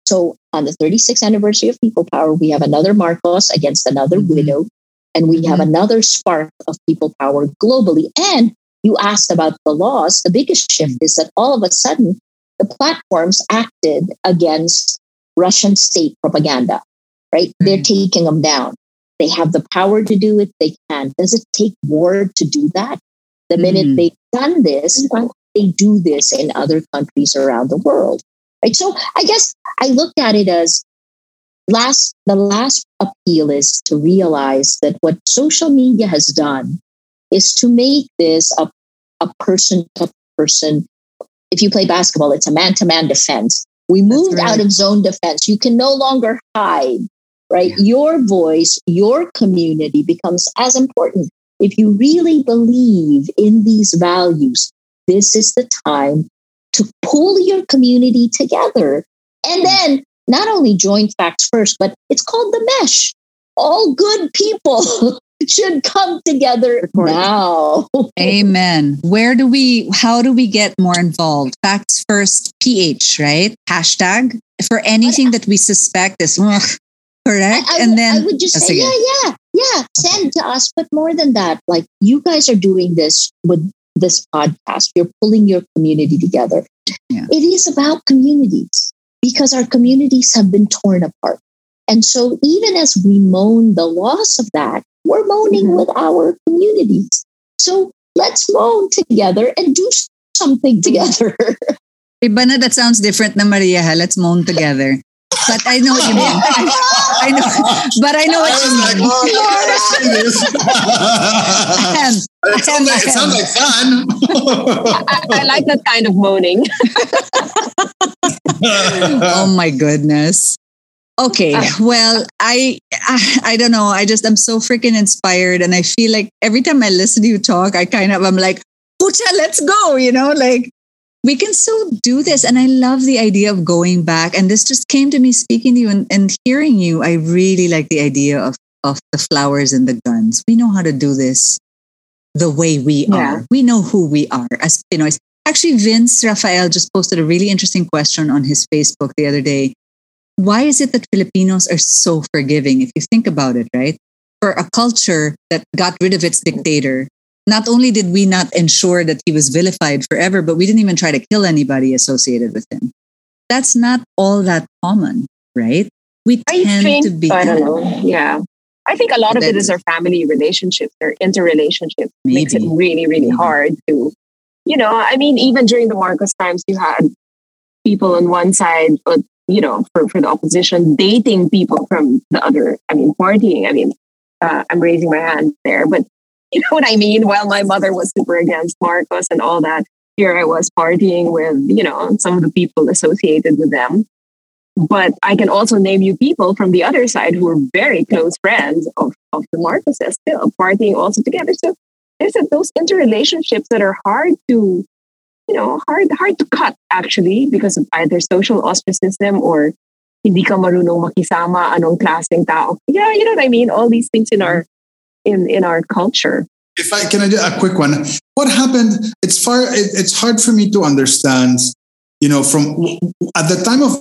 so on the 36th anniversary of People Power, we have another Marcos against another Mhm. widow, and we have Mhm. another spark of People Power globally. And you asked about the laws. The biggest shift is that all of a sudden, the platforms acted against Russian state propaganda, right? They're taking them down. They have the power to do it. They can. Does it take war to do that? The minute Mm. they've done this, they do this in other countries around the world, right? So I guess I looked at it as last. The last appeal is to realize that what social media has done is to make this a a person to person. If you play basketball, it's a man to man defense. We moved right. out of zone defense. You can no longer hide right? Yeah. Your voice, your community becomes as important. If you really believe in these values, this is the time to pull your community together. And then not only join facts first, but it's called the mesh. All good people should come together now. Amen. Where do we, how do we get more involved? Facts first, PH, right? Hashtag for anything that we suspect is ugh, correct. I, I and would- then I would just Oh, say, yeah, yeah, yeah. Send to us, but more than that, like you guys are doing this with this podcast. You're pulling your community together. Yeah. It is about communities because our communities have been torn apart. And so even as we moan the loss of that, we're moaning Mhm. with our communities. So let's moan together and do something together. Iba na that sounds different na Maria. ha? Let's moan together. But I know what you mean. I know, but I know what was you like, mean. oh, no, let's do this. Ahem. it, sounds like, it sounds like fun. I, I like that kind of moaning. oh my goodness. Okay, Ah. well, I, I I don't know. I just I'm so freaking inspired, and I feel like every time I listen to you talk, I kind of I'm like, "Pucha, let's go!" You know, like we can still do this, and I love the idea of going back. And this just came to me speaking to you and, and hearing you. I really like the idea of of the flowers and the guns. We know how to do this the way we Yeah. are. We know who we are as Pinoys. Actually, Vince Rafael just posted a really interesting question on his Facebook the other day. Why is it that Filipinos are so forgiving? If you think about it, right? For a culture that got rid of its dictator, not only did we not ensure that he was vilified forever, but we didn't even try to kill anybody associated with him. That's not all that common, right? We I tend think, to be I don't know. Yeah. I think a lot of it is our family relationships, our interrelationships makes it really, really Maybe. hard to, you know, I mean, even during the Marcos times, you had people on one side, but, you know, for, for the opposition, dating people from the other, I mean, partying. I mean, uh, I'm raising my hand there, but you know what I mean? While my mother was super against Marcos and all that, here I was partying with, you know, some of the people associated with them. But I can also name you people from the other side who are very close friends of, of the Marcoses still partying also together. So there's those interrelationships that are hard to, you know, hard hard to cut actually because of either social ostracism or hindi ka marunong makisama anong klaseng tao. Yeah, you know what I mean? All these things in our in in our culture. if I can I do a quick one. What happened? It's far. It, it's hard for me to understand. You know, from at the time of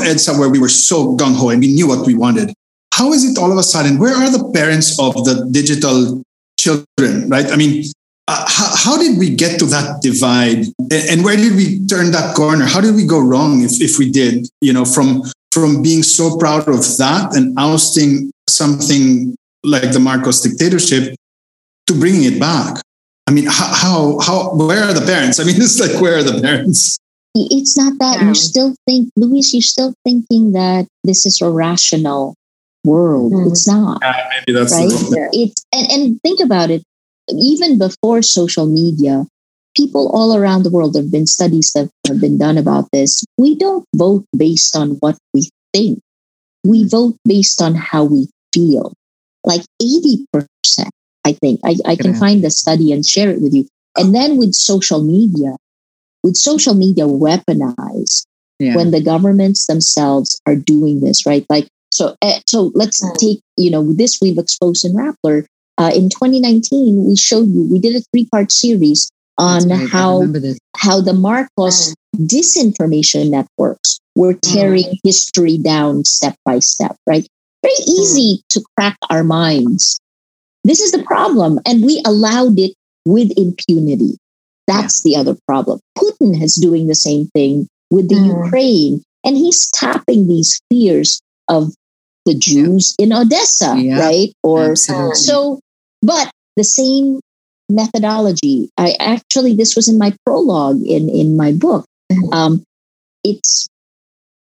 EDSA, where we were so gung ho and we knew what we wanted. How is it all of a sudden? Where are the parents of the digital children? Right? I mean, uh, how, how did we get to that divide, and, and where did we turn that corner? How did we go wrong if if we did? You know, from from being so proud of that and ousting something like the Marcos dictatorship to bringing it back. I mean, how, how, how, where are the parents? I mean, it's like, where are the parents? It's not that Yeah. you still think, Luis, you're still thinking that this is a rational world. Mm. It's not. Maybe that's Right? the. It's and, and think about it. Even before social media, people all around the world there have been studies that have been done about this. We don't vote based on what we think. We vote based on how we feel. Like 80%, I think. I, I can Yeah. find the study and share it with you. And then with social media, with social media weaponized, Yeah. when the governments themselves are doing this, right? Like, so, uh, so let's Mm. take, you know, this we've exposed in Rappler. Uh, in 2019, we showed you, we did a three part series on right, how, how the Marcos disinformation networks were tearing history down step by step, right? Very easy to crack our minds. This is the problem. And we allowed it with impunity. That's the other problem. Putin is doing the same thing with the Mm. Ukraine, and he's tapping these fears of the Jews in Odessa, Yeah. right? Or Absolutely. so, but the same methodology. I actually, this was in my prologue in in my book. Mhm. Um, it's.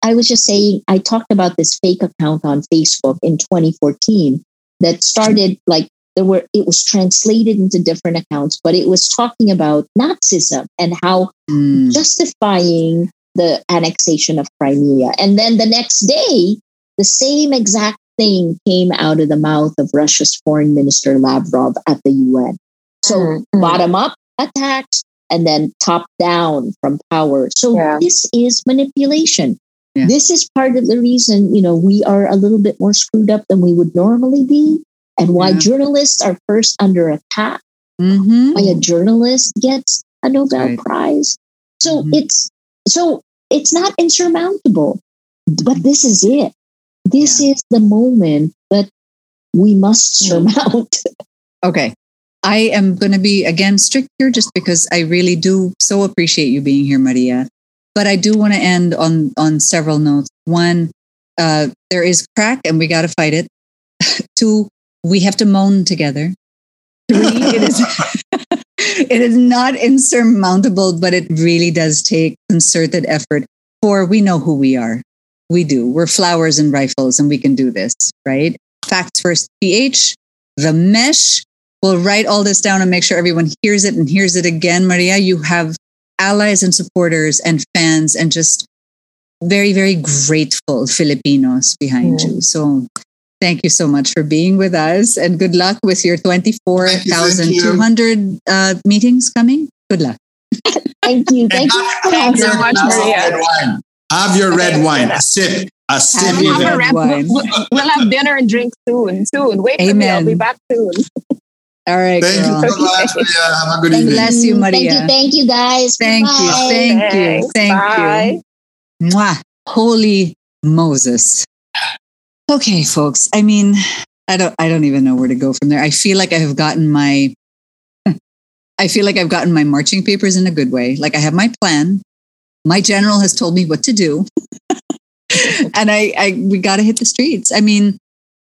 I was just saying. I talked about this fake account on Facebook in 2014 that started like there were. It was translated into different accounts, but it was talking about Nazism and how Mm. justifying the annexation of Crimea. And then the next day, the same exact thing came out of the mouth of Russia's foreign minister Lavrov at the UN. So Mm, mm. bottom up attacks and then top down from power. So Yeah. this is manipulation. Yeah. This is part of the reason, you know, we are a little bit more screwed up than we would normally be and why Yeah. journalists are first under attack, Mhm. why a journalist gets a Nobel Right. Prize. So Mhm. it's so it's not insurmountable, but this is it. This is the moment that we must surmount. Okay. I am going to be again strict here just because I really do so appreciate you being here, Maria. But I do want to end on on several notes. One, uh, there is crack and we got to fight it. Two, we have to moan together. Three, it is it is not insurmountable, but it really does take concerted effort. Four, we know who we are. We do. We're flowers and rifles, and we can do this, right? Facts first. PH, the mesh. We'll write all this down and make sure everyone hears it and hears it again. Maria, you have allies and supporters and fans and just very, very grateful Filipinos behind Yeah. you. So thank you so much for being with us and good luck with your 24,200 uh, meetings coming. Good luck. Thank you. Thank you. for Thank you having so much. Maria. Wine. Have your red wine. A sip. A sip. Have We'll have, a red rep- wine. we'll, we'll have dinner and drink soon. Soon. Wait for me. I'll be back soon. All right, Thank girl. you so much, Maria. Have a good God evening. bless you, Maria. Thank you. Thank you, guys. Thank you. Bye. Thank you. Thanks. Thank Bye. you. Mwah. Holy Moses. Okay, folks. I mean, I don't I don't even know where to go from there. I feel like I have gotten my I feel like I've gotten my marching papers in a good way. Like I have my plan. My general has told me what to do. and I, I we got to hit the streets. I mean,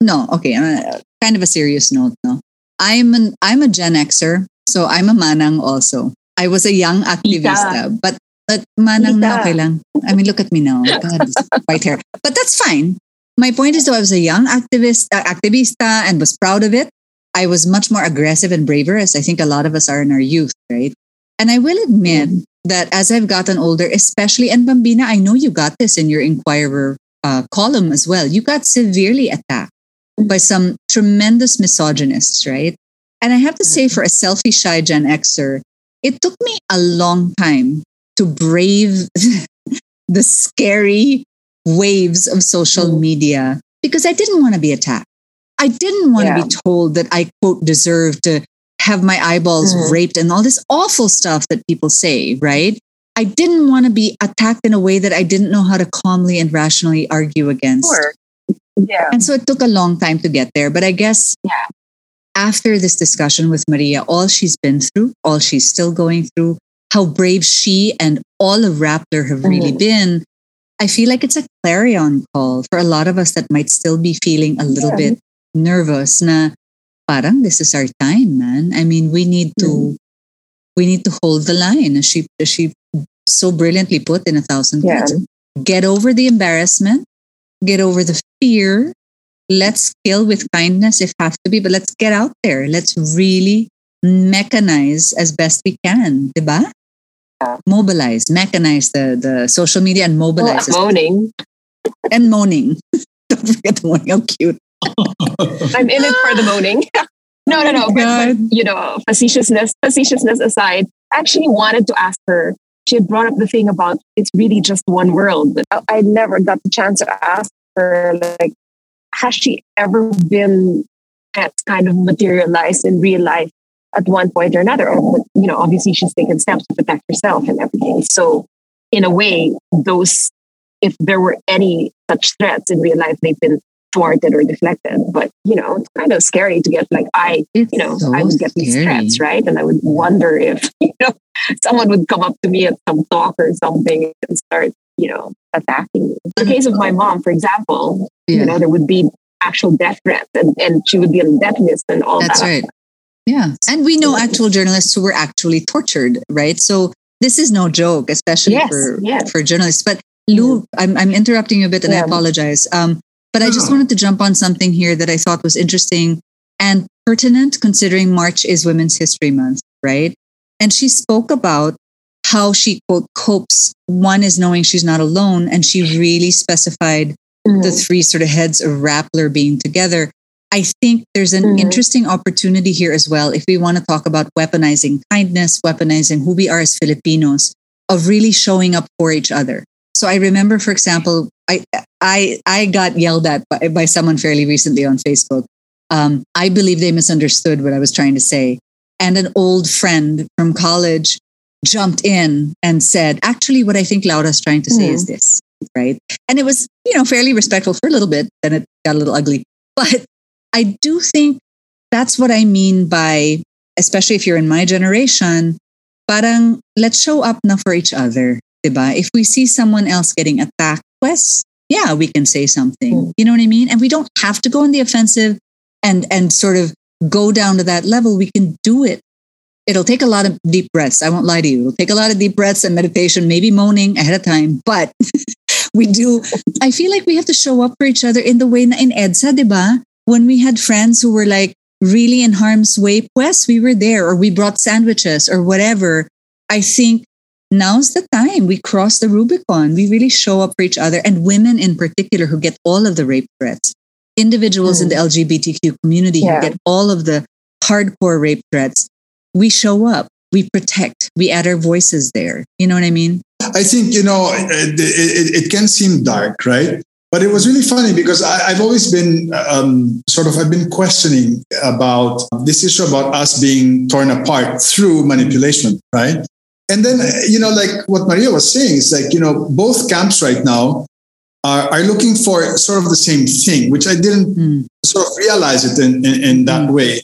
no, okay, uh, kind of a serious note, no. I'm an I'm a Gen Xer, so I'm a manang also. I was a young activista, but but manang na Tita. okay lang. I mean, look at me now. God, white hair. But that's fine. My point is, though, I was a young activist, uh, activista, and was proud of it. I was much more aggressive and braver, as I think a lot of us are in our youth, right? And I will admit that as I've gotten older, especially, and Bambina, I know you got this in your Inquirer uh, column as well. You got severely attacked by some tremendous misogynists, right? And I have to say, for a selfie shy Gen Xer, it took me a long time to brave the scary waves of social Mm. media because I didn't want to be attacked. I didn't want to Yeah. be told that I, quote, deserve to have my eyeballs Mm. raped and all this awful stuff that people say, right? I didn't want to be attacked in a way that I didn't know how to calmly and rationally argue against. Sure. Yeah. And so it took a long time to get there. But I guess Yeah. after this discussion with Maria, all she's been through, all she's still going through, how brave she and all of Rappler have really Mhm. been, I feel like it's a clarion call for a lot of us that might still be feeling a little Yeah. bit nervous na parang this is our time, man. I mean, we need to Mm. we need to hold the line as she as she so brilliantly put in a thousand Yeah. words. Get over the embarrassment, get over the fear. Let's kill with kindness if have to be, but let's get out there. Let's really mechanize as best we can, diba? Yeah. Mobilize, mechanize the, the social media and mobilize I'm moaning. and moaning. Don't forget the moaning. How cute. I'm in it for the moaning. no, no, no. Oh but, but you know, facetiousness, facetiousness aside, I actually wanted to ask her. She had brought up the thing about it's really just one world, but I, never got the chance to ask her like, has she ever been that kind of materialized in real life at one point or another? Or you know, obviously she's taken steps to protect herself and everything. So, in a way, those if there were any such threats in real life, they've been thwarted or deflected. But you know, it's kind of scary to get like I, It's you know, so I would get these scary. threats, right? And I would wonder if you know someone would come up to me at some talk or something and start, you know, attacking me. In the case of my mom, for example, Yeah. you know, there would be actual death threats and, and she would be on death list and all That's that. right. Yeah. And we know actual journalists who were actually tortured, right? So this is no joke, especially Yes, for, yes. for journalists. But Lou, I'm, I'm interrupting you a bit and I apologize. Um, but I just wanted to jump on something here that I thought was interesting and pertinent considering March is Women's History Month, right? And she spoke about how she, quote, copes. One is knowing she's not alone. And she really specified Mhm. the three sort of heads of Rappler being together. I think there's an Mhm. interesting opportunity here as well if we want to talk about weaponizing kindness, weaponizing who we are as Filipinos, of really showing up for each other. So I remember, for example, I I I got yelled at by, by someone fairly recently on Facebook Um, I believe they misunderstood what I was trying to say. And an old friend from college jumped in and said, actually, what I think Laura's trying to say Hmm. is this, right? And it was, you know, fairly respectful for a little bit. Then it got a little ugly. But I do think that's what I mean by, especially if you're in my generation, parang let's show up na for each other. Diba? If we see someone else getting attacked, pues, yeah, we can say something. Mm. You know what I mean? And we don't have to go on the offensive and and sort of go down to that level. We can do it. It'll take a lot of deep breaths. I won't lie to you. It'll take a lot of deep breaths and meditation, maybe moaning ahead of time, but we do. I feel like we have to show up for each other in the way na in EDSA, diba? When we had friends who were like really in harm's way, pues we were there or we brought sandwiches or whatever. I think now's the time we cross the Rubicon. We really show up for each other and women in particular who get all of the rape threats, individuals in the LGBTQ community Yeah. who get all of the hardcore rape threats. We show up, we protect, we add our voices there. You know what I mean? I think you know it, it, it can seem dark, right? But it was really funny because I, I've always been um, sort of I've been questioning about this issue about us being torn apart through manipulation, right? And then uh, you know, like what Maria was saying, is like you know both camps right now are, are looking for sort of the same thing, which I didn't Hmm. sort of realize it in, in, in that hmm. way.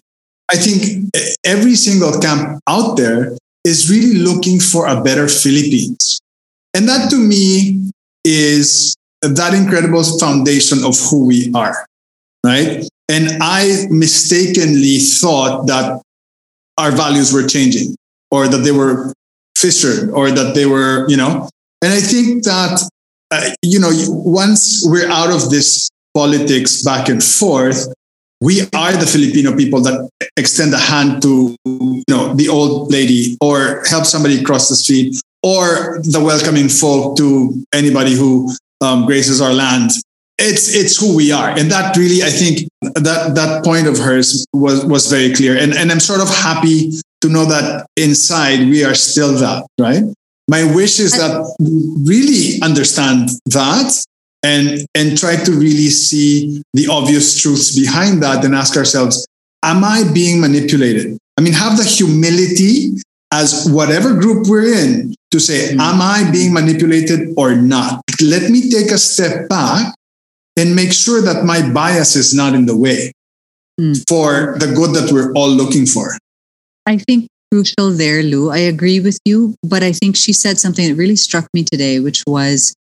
I think uh, every single camp out there is really looking for a better Philippines. And that to me is that incredible foundation of who we are, right? And I mistakenly thought that our values were changing or that they were fissured or that they were, you know, and I think that, uh, you know, once we're out of this politics back and forth, we are the Filipino people that extend a hand to you know the old lady or help somebody cross the street or the welcoming folk to anybody who um, graces our land. It's it's who we are, and that really I think that that point of hers was was very clear, and and I'm sort of happy to know that inside we are still that right. My wish is that we really understand that and and try to really see the obvious truths behind that and ask ourselves am i being manipulated i mean have the humility as whatever group we're in to say am i being manipulated or not let me take a step back and make sure that my bias is not in the way Mm. for the good that we're all looking for I think crucial there, Lou. I agree with you, but I think she said something that really struck me today, which was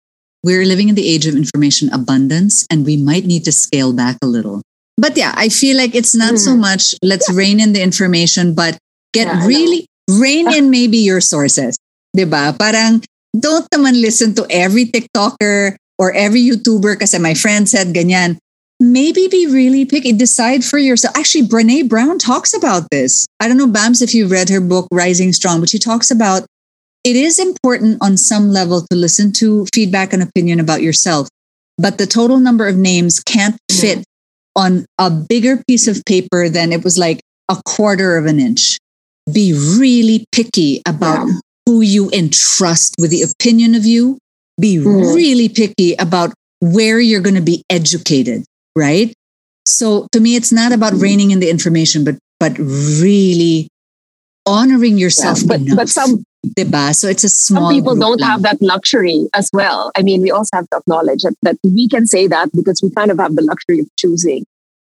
we're living in the age of information abundance and we might need to scale back a little. But yeah, I feel like it's not so mm. much let's rein in the information, but get Yeah, really rein in maybe your sources. Diba? Parang don't naman listen to every TikToker or every YouTuber kasi my friend said ganyan. Maybe be really picky. Decide for yourself. Actually, Brene Brown talks about this. I don't know, Bams, if you've read her book, Rising Strong, but she talks about it is important on some level to listen to feedback and opinion about yourself, but the total number of names can't fit on a bigger piece of paper than it was like a quarter of an inch. Be really picky about Yeah. who you entrust with the opinion of you. Be Mm. really picky about where you're going to be educated, right? So to me, it's not about reining in the information, but but really honoring yourself Yeah, but enough. but some diba? So it's a small some people don't have that luxury as well. I mean, we also have to acknowledge that, that we can say that because we kind of have the luxury of choosing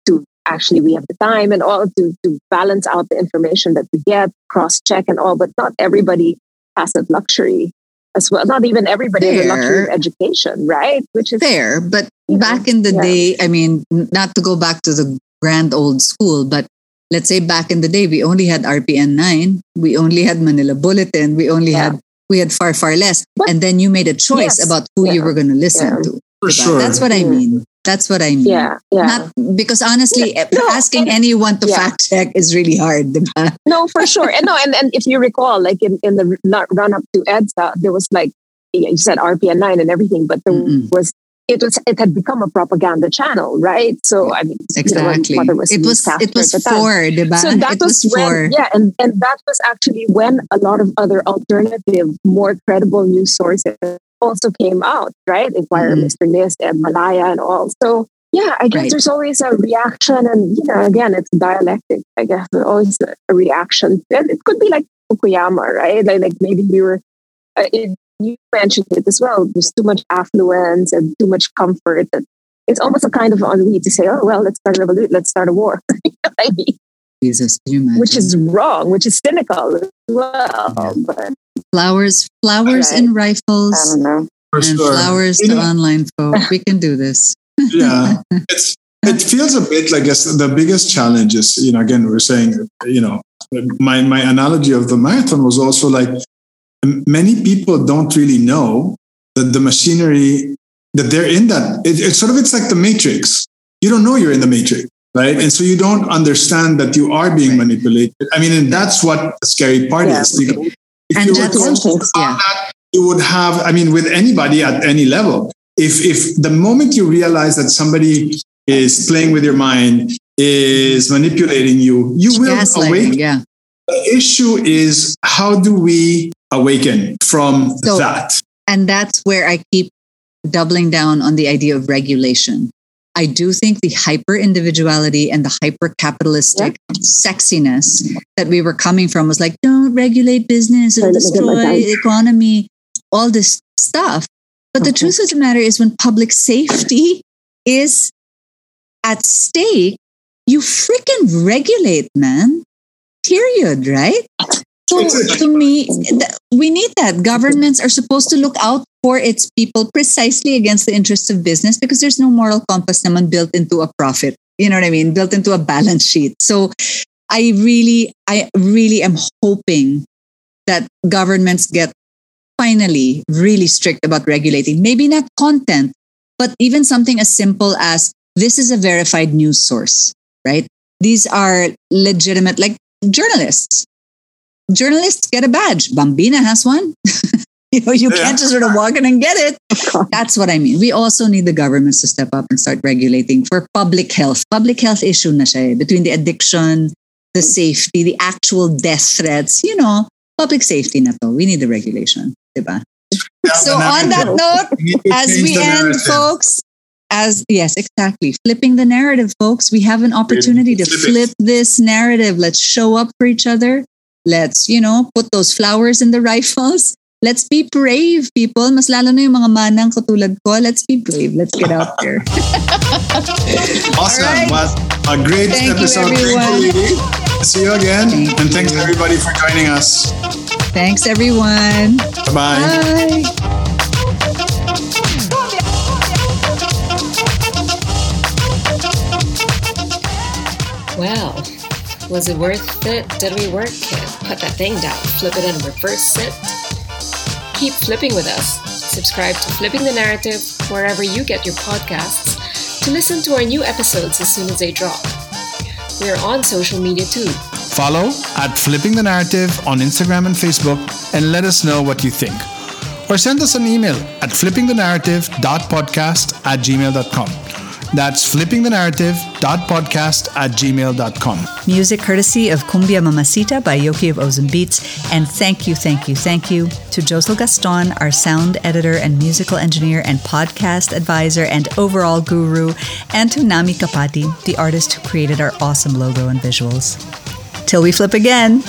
to actually we have the time and all to to balance out the information that we get, cross check and all. But not everybody has that luxury as well. Not even everybody has a luxury of education, right? Which is Fair, but back in the yeah. day, I mean, not to go back to the grand old school, but let's say back in the day, we only had RPN 9, we only had Manila Bulletin, we only Yeah. had we had far far less, But- and then you made a choice Yes. about who you were going to listen Yeah. to. for sure That's what I mean. That's what I mean. yeah, yeah. Not because honestly, eh, No, asking and- anyone to yeah. fact check is really hard. diba? No, for sure. And no, and, and if you recall, like in, in the run up to EDSA, there was like you said RPN nine and everything, but there Mm-mm. was it was it had become a propaganda channel, right? So I mean, Exactly. you know, mother it was it was the for, diba? So that it was, was when, yeah, and, and that was actually when a lot of other alternative, more credible news sources also came out, right? Inquirer, Mhm. Mr. & Ms., and Malaya, and all. So yeah, I guess Right. there's always a reaction, and you know, again, it's dialectic. I guess there's always a, a reaction, and it could be like Fukuyama, right? Like, like maybe we were. Uh, it, you mentioned it as well. There's too much affluence and too much comfort that it's almost a kind of ennui to say, "Oh well, let's start a revolution, let's start a war," You know I mean? Jesus, can you imagine? which is wrong, which is cynical as well. But flowers, flowers Right. and I rifles, don't know. For and sure. flowers You to know- online folk. We can do this. yeah it's it feels a bit like guess the biggest challenge is you know again we're saying you know my my analogy of the marathon was also like m- many people don't really know that the machinery that they're in that it, it's sort of it's like the matrix you don't know you're in the matrix right and so you don't understand that you are being manipulated i mean and that's what the scary part Yeah. is You know, if And you were that's- to yeah. that, you would have i mean with anybody at any level if if the moment you realize that somebody is playing with your mind is manipulating you you will awake yeah. the issue is how do we awaken from So- that And that's where I keep doubling down on the idea of regulation. I do think the hyper individuality and the hyper capitalistic sexiness that we were coming from was like, don't regulate business, it'll Sorry, let me get my destroy the economy, all this stuff. But the truth of the matter is, when public safety is at stake, you freaking regulate, man. Period, right? So to me, we need that. Governments are supposed to look out for its people precisely against the interests of business because there's no moral compass naman built into a profit. You know what I mean? Built into a balance sheet. So I really, I really am hoping that governments get finally really strict about regulating. Maybe not content, but even something as simple as this is a verified news source, right? These are legitimate, like journalists. Journalists get a badge. Bambina has one. you know, you Yeah. can't just sort of walk in and get it. That's what I mean. We also need the governments to step up and start regulating for public health. Public health issue na siya eh, between the addiction, the safety, the actual death threats. You know, public safety na to. We need the regulation. Diba? So on that note, We need to as we end, narrative. folks, as yes, exactly. Flipping the narrative, folks. We have an opportunity to flip this narrative. Let's show up for each other. Let's, you know, put those flowers in the rifles. Let's be brave, people. Mas lalo na yung mga manang katulad ko. Let's be brave. Let's get out there. awesome All right. what a great Thank episode Thank everyone. you, see you again Thank and thanks everybody for joining us Thanks, everyone. bye Bye. Well, was it worth it? Did we work it? Put that thing down, flip it and reverse it. Keep flipping with us. Subscribe to Flipping the Narrative wherever you get your podcasts to listen to our new episodes as soon as they drop. We are on social media too. Follow at Flipping the Narrative on Instagram and Facebook and let us know what you think. Or send us an email at flippingthenarrative.podcast at gmail.com. That's flippingthenarrative.podcast at gmail.com. Music courtesy of Cumbia Mamacita by Yoki of Ozone Beats. And thank you, thank you, thank you to Josel Gaston, our sound editor and musical engineer and podcast advisor and overall guru, and to Nami Kapati, the artist who created our awesome logo and visuals. Till we flip again.